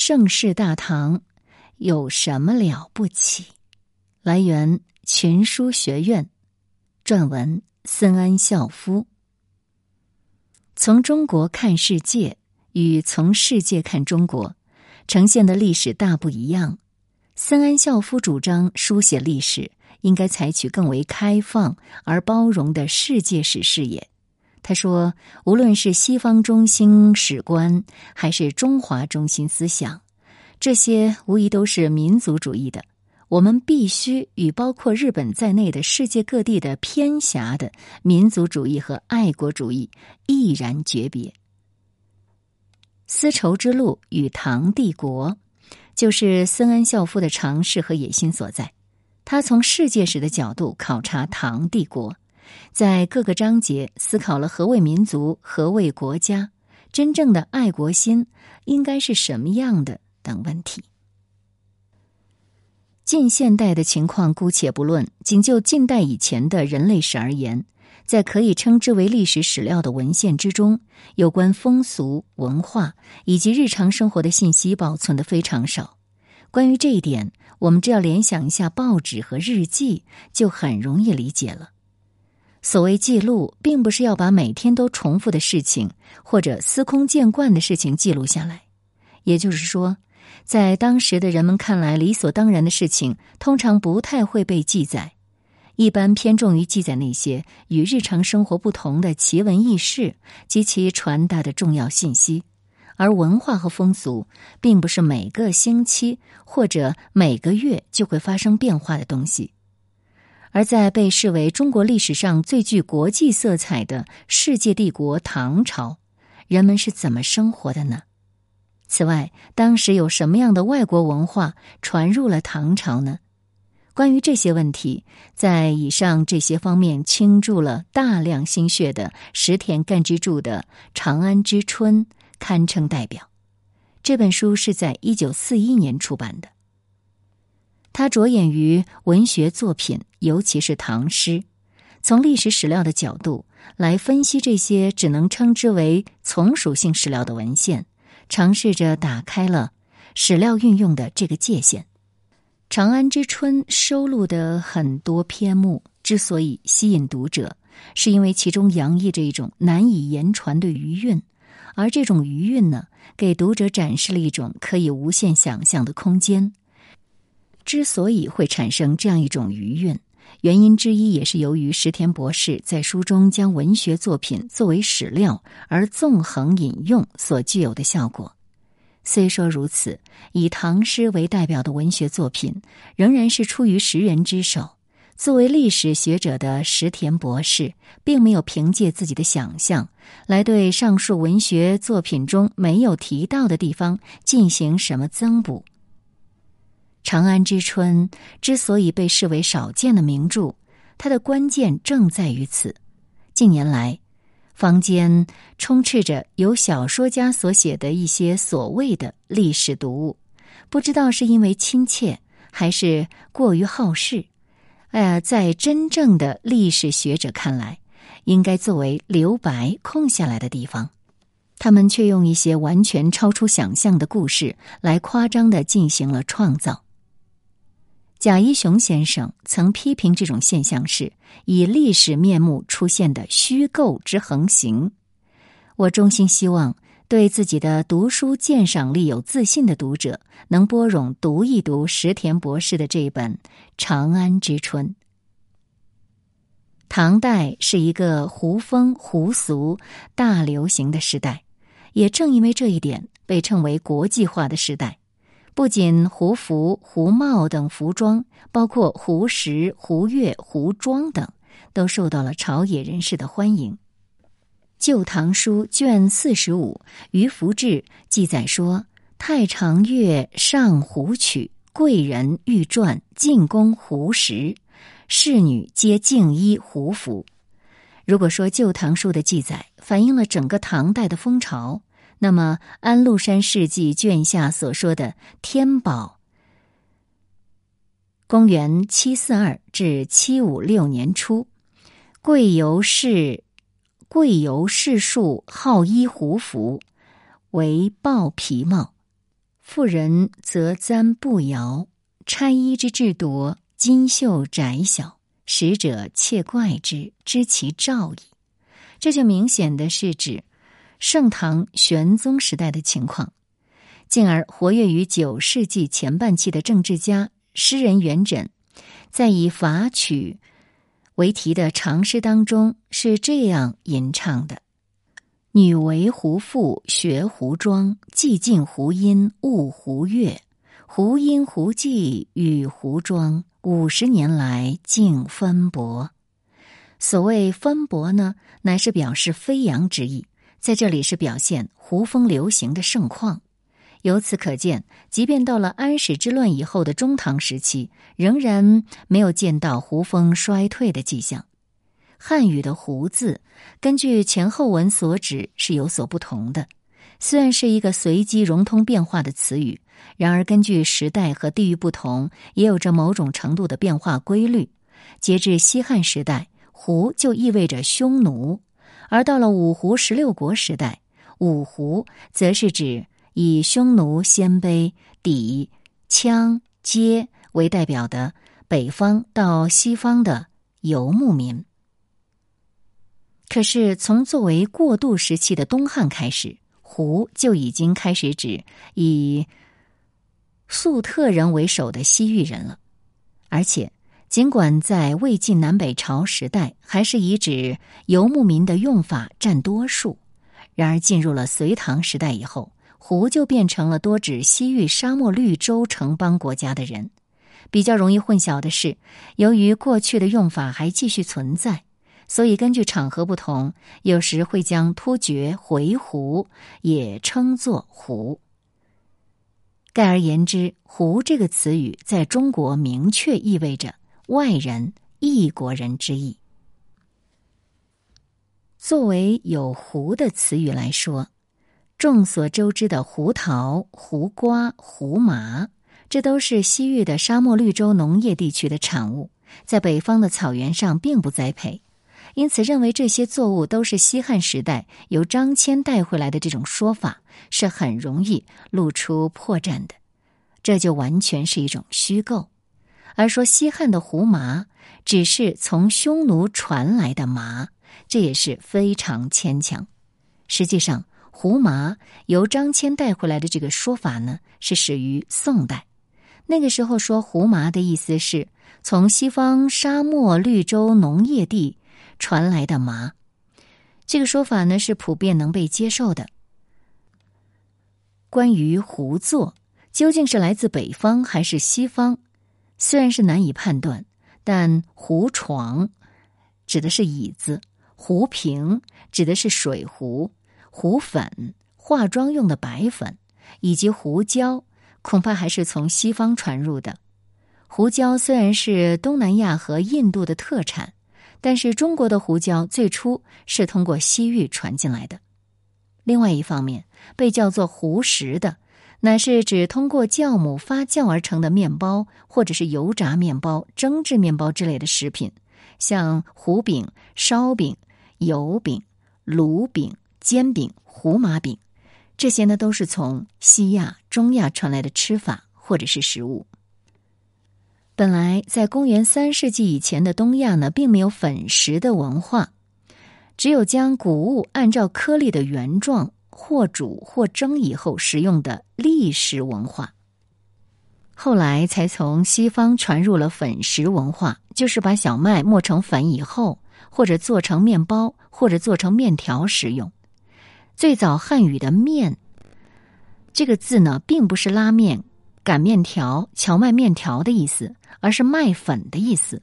盛世大唐有什么了不起？来源：群书学院，撰文：森安孝夫。从中国看世界与从世界看中国，呈现的历史大不一样。森安孝夫主张书写历史应该采取更为开放而包容的世界史视野。他说：“无论是西方中心史观，还是中华中心思想，这些无疑都是民族主义的。我们必须与包括日本在内的世界各地的偏狭的民族主义和爱国主义毅然诀别。丝绸之路与唐帝国，就是森安孝夫的尝试和野心所在。他从世界史的角度考察唐帝国。”在各个章节思考了何谓民族、何谓国家、真正的爱国心应该是什么样的等问题。近现代的情况姑且不论，仅就近代以前的人类史而言，在可以称之为历史史料的文献之中，有关风俗、文化以及日常生活的信息保存的非常少。关于这一点，我们只要联想一下报纸和日记，就很容易理解了。所谓记录，并不是要把每天都重复的事情或者司空见惯的事情记录下来。也就是说，在当时的人们看来理所当然的事情，通常不太会被记载。一般偏重于记载那些与日常生活不同的奇闻异事及其传达的重要信息。而文化和风俗，并不是每个星期或者每个月就会发生变化的东西。而在被视为中国历史上最具国际色彩的世界帝国唐朝，人们是怎么生活的呢？此外，当时有什么样的外国文化传入了唐朝呢？关于这些问题，在以上这些方面倾注了大量心血的石田干之助的《长安之春》堪称代表。这本书是在一九四一年出版的。他着眼于文学作品，尤其是唐诗，从历史史料的角度来分析这些只能称之为从属性史料的文献，尝试着打开了史料运用的这个界限。《长安之春》收录的很多篇目之所以吸引读者，是因为其中洋溢着一种难以言传的余韵，而这种余韵呢，给读者展示了一种可以无限想象的空间。之所以会产生这样一种余韵，原因之一也是由于石田博士在书中将文学作品作为史料而纵横引用所具有的效果。虽说如此，以唐诗为代表的文学作品仍然是出于识人之手。作为历史学者的石田博士，并没有凭借自己的想象来对上述文学作品中没有提到的地方进行什么增补。《长安之春》之所以被视为少见的名著，它的关键正在于此。近年来，坊间充斥着由小说家所写的一些所谓的历史读物，不知道是因为亲切还是过于好事。呃，在真正的历史学者看来，应该作为留白空下来的地方，他们却用一些完全超出想象的故事来夸张的进行了创造。贾一雄先生曾批评这种现象是以历史面目出现的虚构之横行。我衷心希望对自己的读书鉴赏力有自信的读者能拨冗读一读石田博士的这一本《长安之春》。唐代是一个胡风胡俗大流行的时代，也正因为这一点，被称为国际化的时代。不仅胡服、胡帽等服装，包括胡石、胡乐、胡庄等，都受到了朝野人士的欢迎。《旧唐书》卷四十五《于福志》记载说：“太常乐上胡曲，贵人欲传进宫胡石，侍女皆敬衣胡服。”如果说《旧唐书》的记载反映了整个唐代的风潮。那么，《安禄山事迹》卷下所说的天宝，公元七四二至七五六年初，贵由士贵由士庶好衣胡服，为豹皮帽，妇人则簪布摇，钗衣之制夺，金绣窄小，使者窃怪之，知其兆矣。这就明显的是指盛唐玄宗时代的情况。进而活跃于九世纪前半期的政治家、诗人元稹，在以法曲为题的长诗当中是这样吟唱的：“女为胡妇学胡妆，既尽胡音悟胡乐。胡音胡伎与胡妆，五十年来竟分薄。”所谓分薄呢，乃是表示飞扬之意，在这里是表现胡风流行的盛况。由此可见，即便到了安史之乱以后的中唐时期，仍然没有见到胡风衰退的迹象。汉语的“胡”字，根据前后文所指是有所不同的。虽然是一个随机融通变化的词语，然而根据时代和地域不同，也有着某种程度的变化规律。截至西汉时代，“胡”就意味着匈奴；而到了五胡十六国时代，“五胡”则是指。以匈奴、鲜卑、氐、羌、羯为代表的北方到西方的游牧民。可是，从作为过渡时期的东汉开始，胡就已经开始指以粟特人为首的西域人了。而且，尽管在魏晋南北朝时代还是以指游牧民的用法占多数，然而进入了隋唐时代以后。胡就变成了多指西域沙漠绿洲城邦国家的人。比较容易混淆的是，由于过去的用法还继续存在，所以根据场合不同，有时会将突厥回鹘也称作胡。概而言之，“胡”这个词语在中国明确意味着外人、异国人之意。作为有“胡”的词语来说。众所周知的胡桃、胡瓜、胡麻，这都是西域的沙漠绿洲农业地区的产物，在北方的草原上并不栽培，因此认为这些作物都是西汉时代由张骞带回来的这种说法是很容易露出破绽的，这就完全是一种虚构。而说西汉的胡麻只是从匈奴传来的麻，这也是非常牵强。实际上。胡麻由张骞带回来的这个说法呢，是始于宋代。那个时候说胡麻的意思是从西方沙漠绿洲农业地传来的麻，这个说法呢是普遍能被接受的。关于胡作究竟是来自北方还是西方，虽然是难以判断，但胡床指的是椅子，胡瓶指的是水壶。胡粉、化妆用的白粉，以及胡椒，恐怕还是从西方传入的。胡椒虽然是东南亚和印度的特产，但是中国的胡椒最初是通过西域传进来的。另外一方面，被叫做胡食的，乃是指通过酵母发酵而成的面包，或者是油炸面包、蒸制面包之类的食品，像胡饼、烧饼、油饼、卤饼。煎饼、胡麻饼，这些呢都是从西亚、中亚传来的吃法或者是食物。本来在公元三世纪以前的东亚呢，并没有粉食的文化，只有将谷物按照颗粒的原状或煮或蒸以后食用的历史文化。后来才从西方传入了粉食文化，就是把小麦磨成粉以后，或者做成面包，或者做成面条食用。最早汉语的“面”这个字呢，并不是拉面、擀面条、荞麦面条的意思，而是麦粉的意思。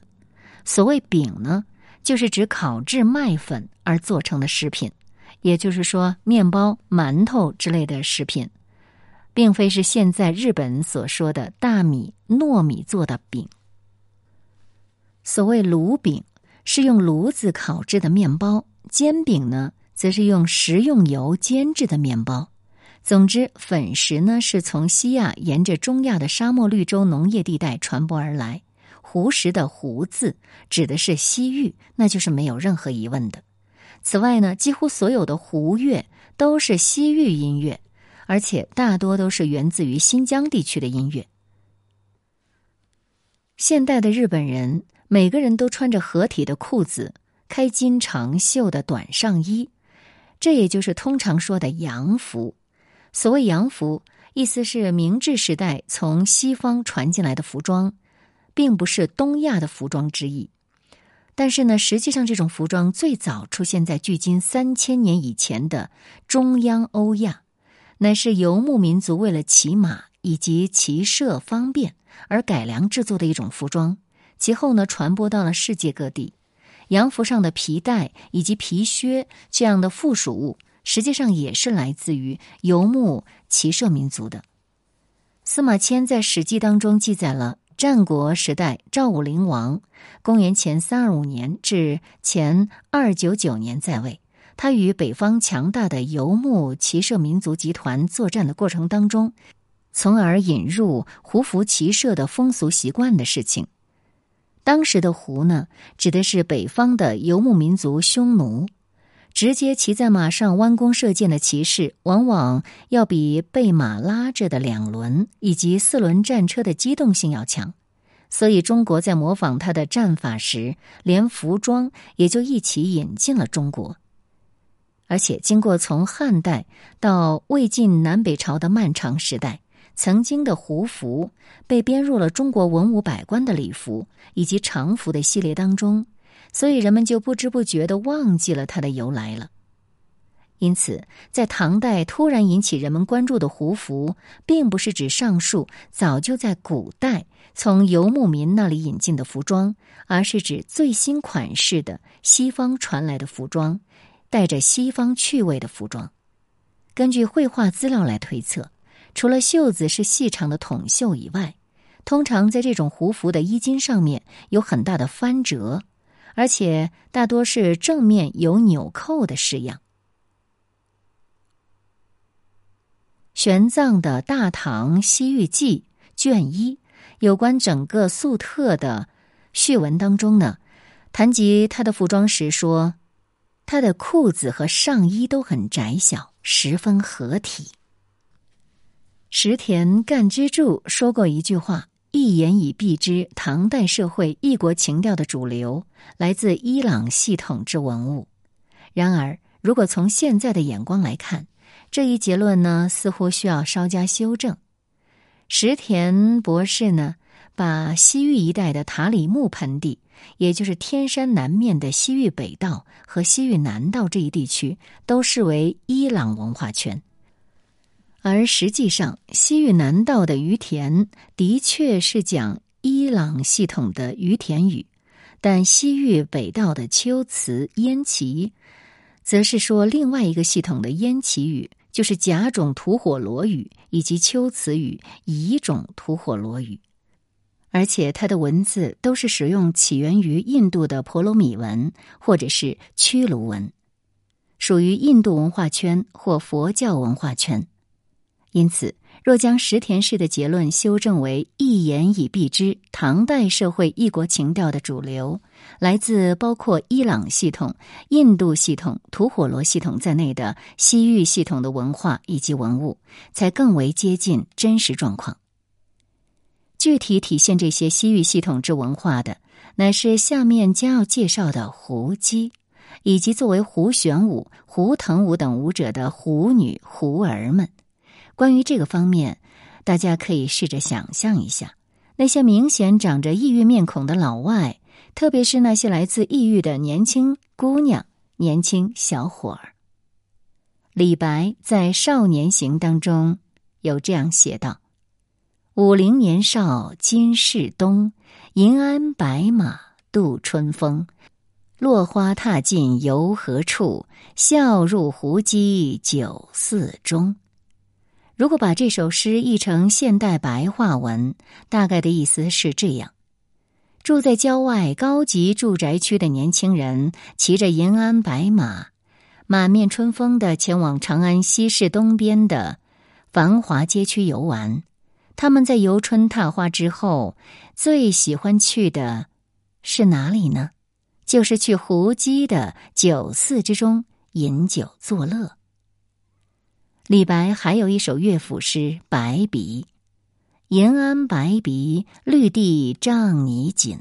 所谓“饼”呢，就是指烤制麦粉而做成的食品，也就是说，面包、馒头之类的食品，并非是现在日本所说的大米、糯米做的饼。所谓炉饼，是用炉子烤制的面包；煎饼呢？则是用食用油煎制的面包。总之，粉食呢是从西亚沿着中亚的沙漠绿洲农业地带传播而来。胡食的“胡”字指的是西域，那就是没有任何疑问的。此外呢，几乎所有的胡乐都是西域音乐，而且大多都是源自于新疆地区的音乐。现代的日本人每个人都穿着合体的裤子、开襟长袖的短上衣，这也就是通常说的洋服。所谓洋服，意思是明治时代从西方传进来的服装，并不是东亚的服装之意。但是呢，实际上这种服装最早出现在距今三千年以前的中央欧亚，乃是游牧民族为了骑马以及骑射方便。而改良制作的一种服装，其后呢传播到了世界各地。洋服上的皮带以及皮靴这样的附属物，实际上也是来自于游牧骑射民族的。司马迁在《史记》当中记载了战国时代赵武灵王公元前三二五年至前二九九年在位，他与北方强大的游牧骑射民族集团作战的过程当中。从而引入胡服骑射的风俗习惯的事情。当时的胡呢，指的是北方的游牧民族匈奴。直接骑在马上弯弓射箭的骑士，往往要比被马拉着的两轮以及四轮战车的机动性要强。所以，中国在模仿他的战法时，连服装也就一起引进了中国。而且，经过从汉代到魏晋南北朝的漫长时代。曾经的胡服被编入了中国文武百官的礼服以及常服的系列当中，所以人们就不知不觉的忘记了它的由来了。因此，在唐代突然引起人们关注的胡服，并不是指上述早就在古代从游牧民那里引进的服装，而是指最新款式的西方传来的服装，带着西方趣味的服装。根据绘画资料来推测。除了袖子是细长的筒袖以外，通常在这种胡服的衣襟上面有很大的翻折，而且大多是正面有纽扣的式样。玄奘的《大唐西域记》卷一有关整个粟特的序文当中呢，谈及他的服装时说，他的裤子和上衣都很窄小，十分合体。石田干之助说过一句话：“一言以蔽之，唐代社会异国情调的主流来自伊朗系统之文物。”然而，如果从现在的眼光来看，这一结论呢，似乎需要稍加修正。石田博士呢，把西域一带的塔里木盆地，也就是天山南面的西域北道和西域南道这一地区，都视为伊朗文化圈。而实际上，西域南道的于田的确是讲伊朗系统的于田语，但西域北道的秋词燕齐，则是说另外一个系统的燕齐语，就是甲种吐火罗语以及秋词语乙种吐火罗语，而且它的文字都是使用起源于印度的婆罗米文或者是屈卢文，属于印度文化圈或佛教文化圈。因此，若将石田氏的结论修正为“一言以蔽之”，唐代社会异国情调的主流来自包括伊朗系统、印度系统、吐火罗系统在内的西域系统的文化以及文物，才更为接近真实状况。具体体现这些西域系统之文化的，乃是下面将要介绍的胡姬，以及作为胡旋舞、胡腾舞等舞者的胡女、胡儿们。关于这个方面，大家可以试着想象一下，那些明显长着异域面孔的老外，特别是那些来自异域的年轻姑娘、年轻小伙儿。李白在《少年行》当中有这样写道：“五陵年少今是东，银鞍白马度春风。落花踏尽游何处？笑入胡姬酒肆中。”如果把这首诗译成现代白话文，大概的意思是这样：住在郊外高级住宅区的年轻人，骑着银鞍白马，满面春风的前往长安西市东边的繁华街区游玩。他们在游春踏花之后，最喜欢去的是哪里呢？就是去胡姬的酒肆之中饮酒作乐。李白还有一首乐府诗《白鼻》：“延安白鼻，绿地障泥锦。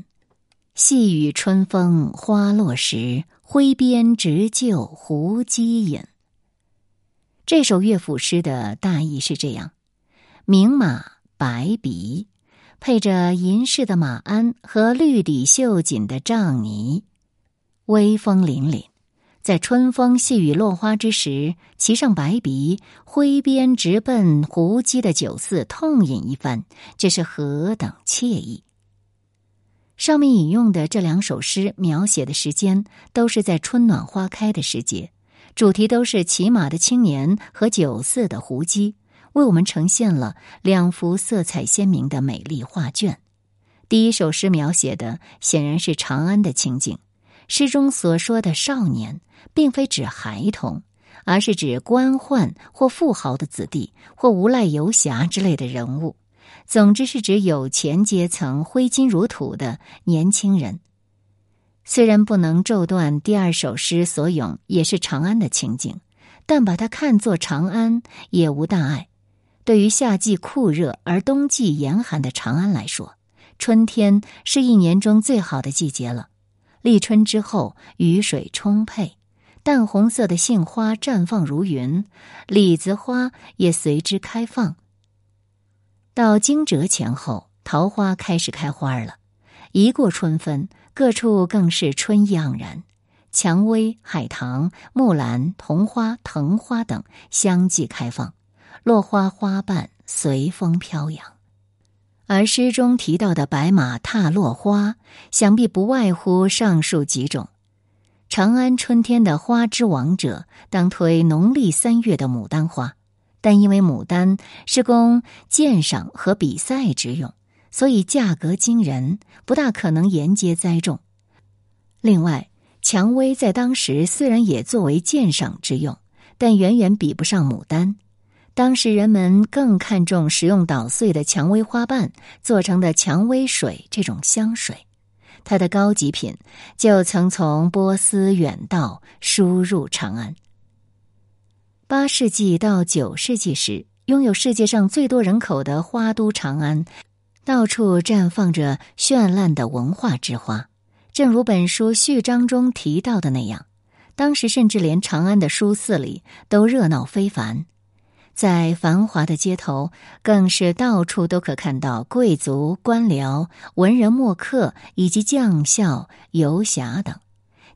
细雨春风花落时，挥鞭直就胡姬饮。”这首乐府诗的大意是这样：明马白鼻，配着银饰的马鞍和绿底绣锦的帐泥，威风凛凛。在春风细雨落花之时，骑上白鼻，挥鞭直奔胡姬的酒肆，痛饮一番，这是何等惬意！上面引用的这两首诗描写的时间都是在春暖花开的时节，主题都是骑马的青年和酒肆的胡姬，为我们呈现了两幅色彩鲜明的美丽画卷。第一首诗描写的显然是长安的情景。诗中所说的少年，并非指孩童，而是指官宦或富豪的子弟，或无赖游侠之类的人物。总之，是指有钱阶层、挥金如土的年轻人。虽然不能骤断第二首诗所咏也是长安的情景，但把它看作长安也无大碍。对于夏季酷热而冬季严寒的长安来说，春天是一年中最好的季节了。立春之后，雨水充沛，淡红色的杏花绽放如云，李子花也随之开放。到惊蛰前后，桃花开始开花了。一过春分，各处更是春意盎然，蔷薇、海棠、木兰、桐花、藤花等相继开放，落花花瓣随风飘扬。而诗中提到的白马踏落花，想必不外乎上述几种。长安春天的花之王者，当推农历三月的牡丹花，但因为牡丹是供鉴赏和比赛之用，所以价格惊人，不大可能沿街栽种。另外，蔷薇在当时虽然也作为鉴赏之用，但远远比不上牡丹。当时人们更看重使用捣碎的蔷薇花瓣做成的蔷薇水这种香水，它的高级品就曾从波斯远道输入长安。八世纪到九世纪时，拥有世界上最多人口的花都长安，到处绽放着绚烂的文化之花。正如本书序章中提到的那样，当时甚至连长安的书肆里都热闹非凡。在繁华的街头，更是到处都可看到贵族、官僚、文人墨客以及将校、游侠等，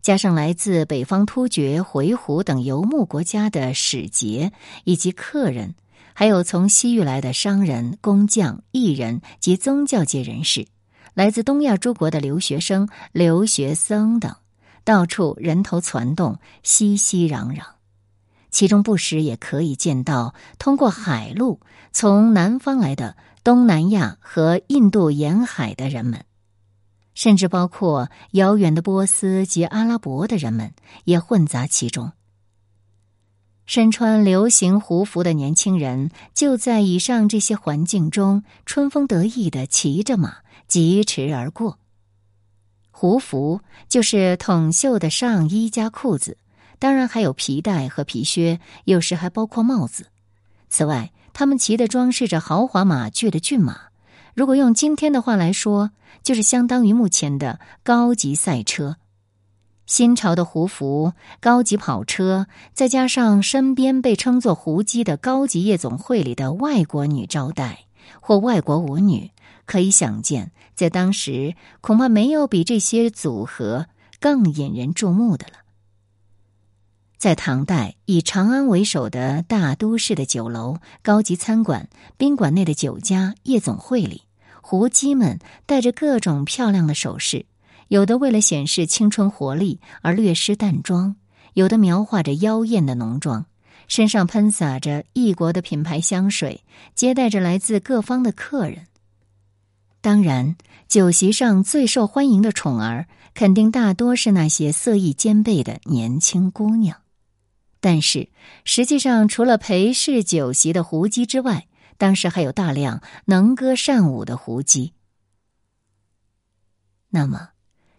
加上来自北方突厥、回鹘等游牧国家的使节以及客人，还有从西域来的商人、工匠、艺人及宗教界人士，来自东亚诸国的留学生、留学僧等，到处人头攒动，熙熙攘攘。其中不时也可以见到通过海路从南方来的东南亚和印度沿海的人们，甚至包括遥远的波斯及阿拉伯的人们也混杂其中。身穿流行胡服的年轻人就在以上这些环境中春风得意的骑着马疾驰而过。胡服就是筒袖的上衣加裤子。当然还有皮带和皮靴，有时还包括帽子。此外，他们骑的装饰着豪华马具的骏马，如果用今天的话来说，就是相当于目前的高级赛车。新潮的胡服、高级跑车，再加上身边被称作“胡姬”的高级夜总会里的外国女招待或外国舞女，可以想见，在当时恐怕没有比这些组合更引人注目的了。在唐代，以长安为首的大都市的酒楼、高级餐馆、宾馆内的酒家、夜总会里，胡姬们戴着各种漂亮的首饰，有的为了显示青春活力而略施淡妆，有的描画着妖艳的浓妆，身上喷洒着异国的品牌香水，接待着来自各方的客人。当然，酒席上最受欢迎的宠儿，肯定大多是那些色艺兼备的年轻姑娘。但是，实际上，除了陪侍酒席的胡姬之外，当时还有大量能歌善舞的胡姬。那么，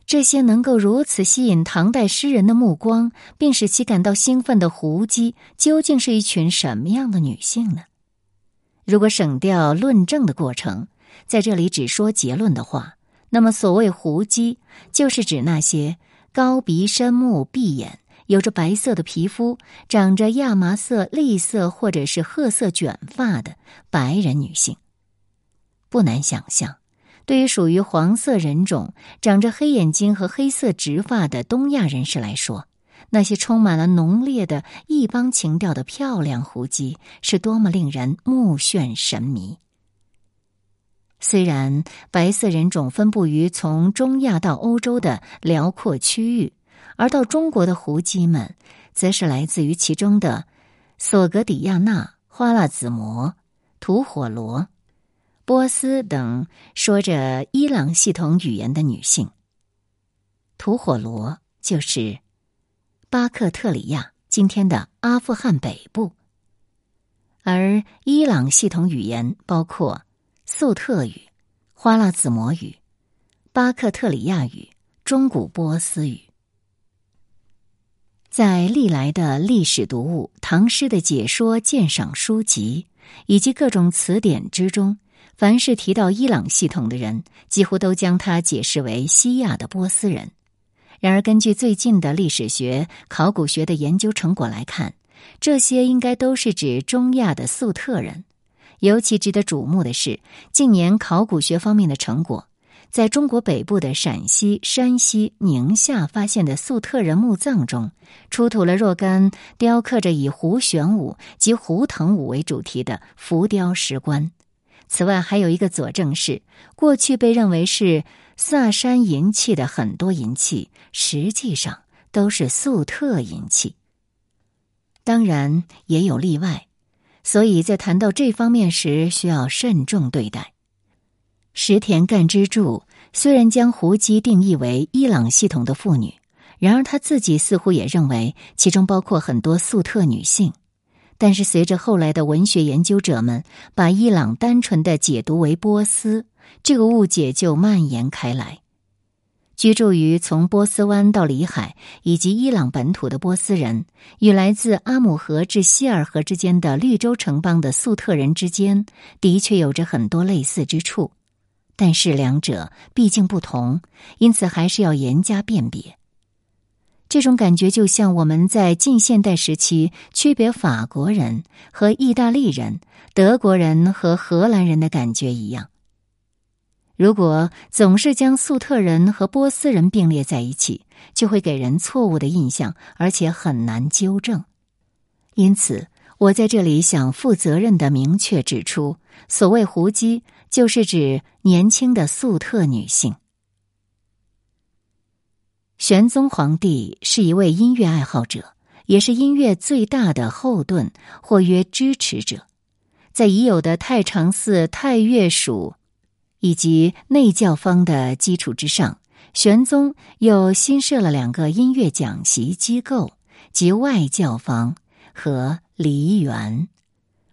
这些能够如此吸引唐代诗人的目光，并使其感到兴奋的胡姬，究竟是一群什么样的女性呢？如果省掉论证的过程，在这里只说结论的话，那么所谓胡姬，就是指那些高鼻深目、闭眼、有着白色的皮肤、长着亚麻色、栗色或者是褐色卷发的白人女性。不难想象。对于属于黄色人种、长着黑眼睛和黑色直发的东亚人士来说，那些充满了浓烈的异邦情调的漂亮胡姬是多么令人目眩神迷。虽然白色人种分布于从中亚到欧洲的辽阔区域，而到中国的胡姬们，则是来自于其中的索格底亚纳、花剌子模、吐火罗。波斯等说着伊朗系统语言的女性，吐火罗就是巴克特里亚今天的阿富汗北部，而伊朗系统语言包括粟特语、花剌子模语、巴克特里亚语、中古波斯语。在历来的历史读物、唐诗的解说鉴赏书籍以及各种词典之中。凡是提到伊朗系统的人，几乎都将它解释为西亚的波斯人。然而，根据最近的历史学、考古学的研究成果来看，这些应该都是指中亚的粟特人。尤其值得瞩目的是，近年考古学方面的成果，在中国北部的陕西、山西、宁夏发现的粟特人墓葬中，出土了若干雕刻着以胡旋舞及胡腾舞为主题的浮雕石棺。此外，还有一个佐证是，过去被认为是萨山银器的很多银器，实际上都是粟特银器。当然也有例外，所以在谈到这方面时，需要慎重对待。石田干之助虽然将胡姬定义为伊朗系统的妇女，然而他自己似乎也认为其中包括很多粟特女性。但是，随着后来的文学研究者们把伊朗单纯的解读为波斯，这个误解就蔓延开来。居住于从波斯湾到里海以及伊朗本土的波斯人，与来自阿姆河至希尔河之间的绿洲城邦的粟特人之间，的确有着很多类似之处，但是两者毕竟不同，因此还是要严加辨别。这种感觉就像我们在近现代时期区别法国人和意大利人、德国人和荷兰人的感觉一样。如果总是将粟特人和波斯人并列在一起，就会给人错误的印象，而且很难纠正。因此，我在这里想负责任的明确指出，所谓“胡姬”，就是指年轻的粟特女性。玄宗皇帝是一位音乐爱好者，也是音乐最大的后盾或曰支持者。在已有的太常寺太乐署以及内教坊的基础之上，玄宗又新设了两个音乐讲习机构，即外教坊和梨园。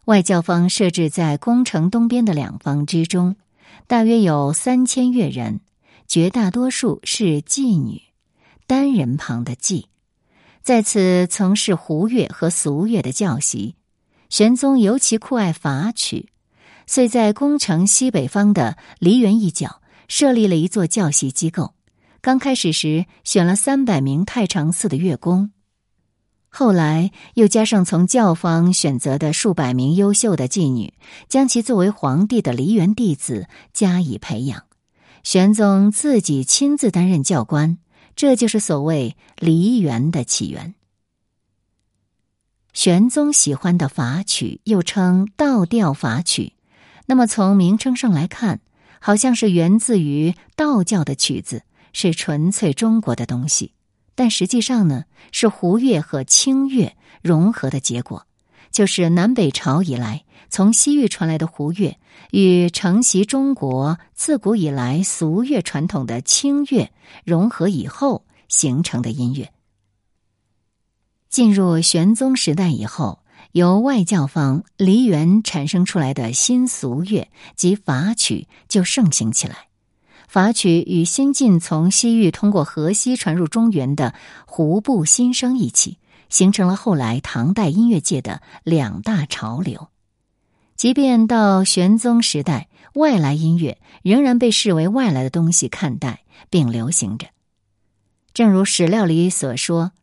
外教坊设置在宫城东边的两坊之中，大约有三千乐人，绝大多数是妓女。单人旁的妓，在此从事胡乐和俗乐的教习。玄宗尤其酷爱法曲，遂在宫城西北方的梨园一角设立了一座教习机构。刚开始时选了三百名太常寺的乐工，后来又加上从教坊选择的数百名优秀的妓女，将其作为皇帝的梨园弟子加以培养。玄宗自己亲自担任教官。这就是所谓梨园的起源。玄宗喜欢的法曲又称道调法曲，那么从名称上来看，好像是源自于道教的曲子，是纯粹中国的东西。但实际上呢，是胡乐和清乐融合的结果，就是南北朝以来从西域传来的胡乐与承袭中国自古以来俗乐传统的清乐融合以后形成的音乐。进入玄宗时代以后，由外教坊梨园产生出来的新俗乐及法曲就盛行起来。法曲与新晋从西域通过河西传入中原的胡部新声一起，形成了后来唐代音乐界的两大潮流。即便到玄宗时代，外来音乐仍然被视为外来的东西看待并流行着。正如史料里所说：“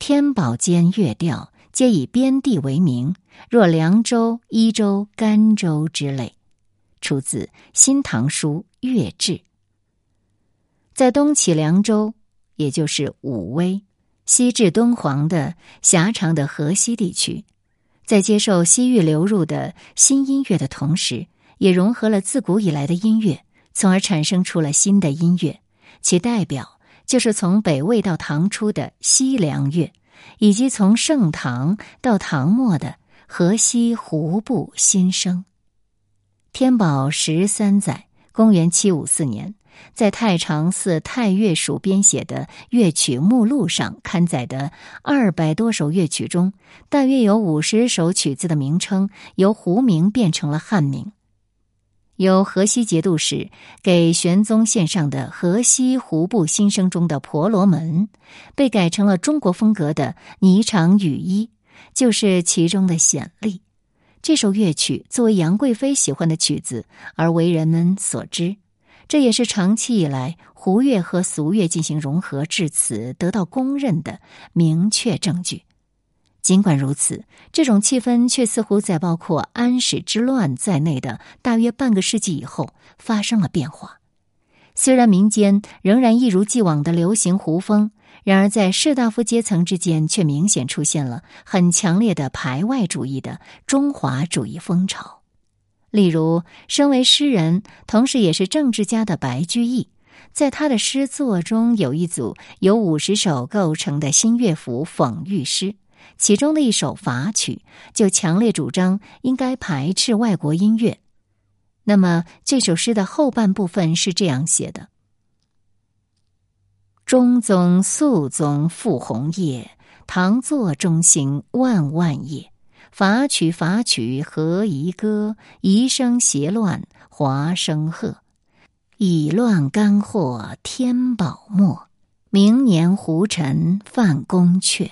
天宝间乐调皆以边地为名，若凉州、伊州、甘州之类。”出自《新唐书·乐志》。在东起凉州，也就是武威；西至敦煌的狭长的河西地区。在接受西域流入的新音乐的同时，也融合了自古以来的音乐，从而产生出了新的音乐。其代表就是从北魏到唐初的西凉乐，以及从盛唐到唐末的河西胡部新声。天宝十三载（公元七五四年）。在太常寺太乐署编写的乐曲目录上刊载的二百多首乐曲中，大约有五十首曲子的名称由胡名变成了汉名。由河西节度使给玄宗献上的《河西胡部新声》中的婆罗门，被改成了中国风格的霓裳羽衣，就是其中的显例。这首乐曲作为杨贵妃喜欢的曲子而为人们所知。这也是长期以来胡乐和俗乐进行融合至此得到公认的明确证据。尽管如此，这种气氛却似乎在包括安史之乱在内的大约半个世纪以后发生了变化。虽然民间仍然一如既往的流行胡风，然而在士大夫阶层之间却明显出现了很强烈的排外主义的中华主义风潮。例如，身为诗人，同时也是政治家的白居易，在他的诗作中有一组由五十首构成的新乐府讽喻诗，其中的一首法曲就强烈主张应该排斥外国音乐。那么，这首诗的后半部分是这样写的：“中宗肃宗复红叶，唐作中兴万万业。”法曲法曲何宜歌？宜声谐乱华声和。以乱干祸天宝末。明年胡尘犯宫阙。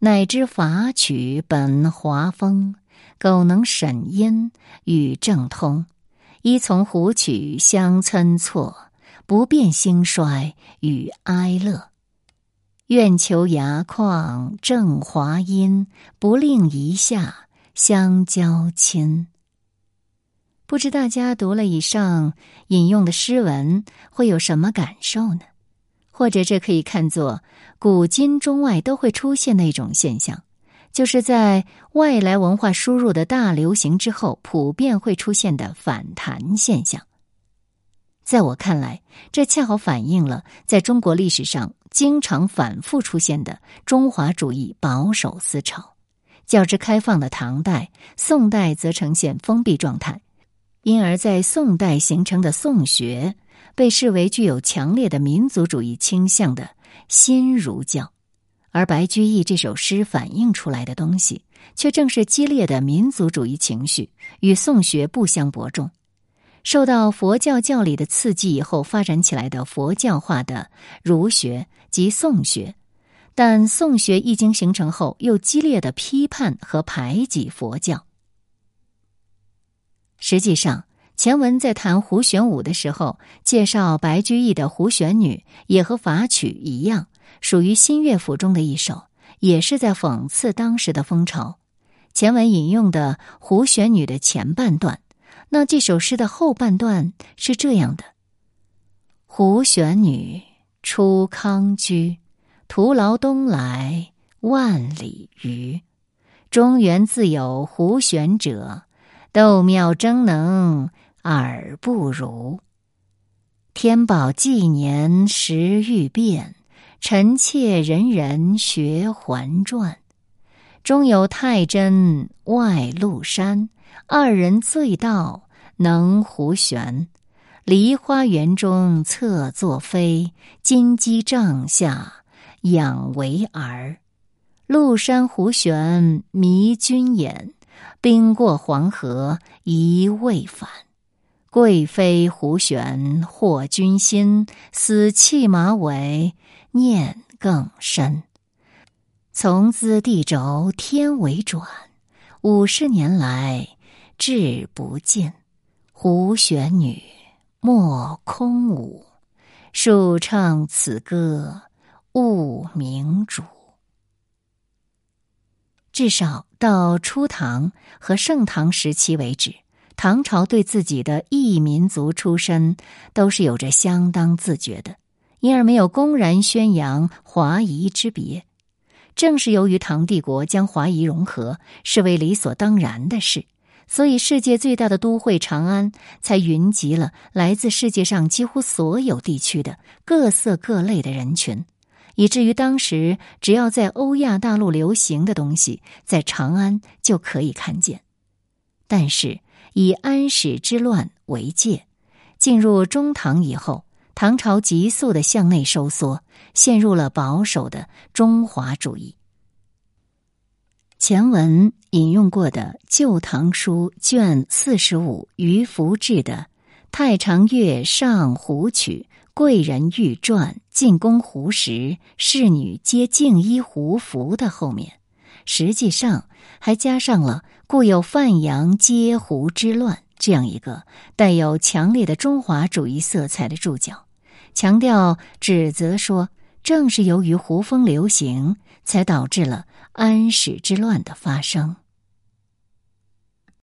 乃知法曲本华风。苟能审音与正通，依从胡曲相参错，不变兴衰与哀乐。愿求牙旷正华音，不令一下相交亲。不知大家读了以上引用的诗文会有什么感受呢？或者这可以看作古今中外都会出现的一种现象，就是在外来文化输入的大流行之后，普遍会出现的反弹现象。在我看来，这恰好反映了在中国历史上。经常反复出现的中华主义保守思潮，较之开放的唐代、宋代则呈现封闭状态，因而，在宋代形成的宋学被视为具有强烈的民族主义倾向的新儒教，而白居易这首诗反映出来的东西，却正是激烈的民族主义情绪，与宋学不相伯仲。受到佛教教理的刺激以后发展起来的佛教化的儒学及宋学，但宋学一经形成后，又激烈的批判和排挤佛教。实际上，前文在谈胡旋舞的时候，介绍白居易的《胡旋女》也和法曲一样，属于新乐府中的一首，也是在讽刺当时的风潮。前文引用的《胡旋女》的前半段。那这首诗的后半段是这样的：胡旋女出康居，徒劳东来万里余。中原自有胡旋者，斗妙争能尔不如。天宝纪年时欲变，臣妾人人学还传。中有太真外露山。二人醉道能胡旋，梨花园中侧坐飞，金鸡帐下养为儿。麓山胡旋迷君眼，兵过黄河疑未返。贵妃胡旋惑君心，死弃马尾，念更深。从兹地轴天为转，五十年来志不尽。胡旋女，莫空舞，数唱此歌，误明主。至少到初唐和盛唐时期为止。唐朝对自己的异民族出身都是有着相当自觉的，因而没有公然宣扬华夷之别。正是由于唐帝国将华夷融合视为理所当然的事，所以世界最大的都会长安才云集了来自世界上几乎所有地区的各色各类的人群，以至于当时只要在欧亚大陆流行的东西，在长安就可以看见。但是。以安史之乱为界，进入中唐以后，唐朝急速的向内收缩，陷入了保守的中华主义。前文引用过的《旧唐书》卷四十五于福志的《太常乐上胡曲贵人玉传进宫胡时侍女皆敬衣胡服》的后面，实际上还加上了。故有范阳接胡之乱这样一个带有强烈的中华主义色彩的注脚，强调指责说，正是由于胡风流行，才导致了安史之乱的发生。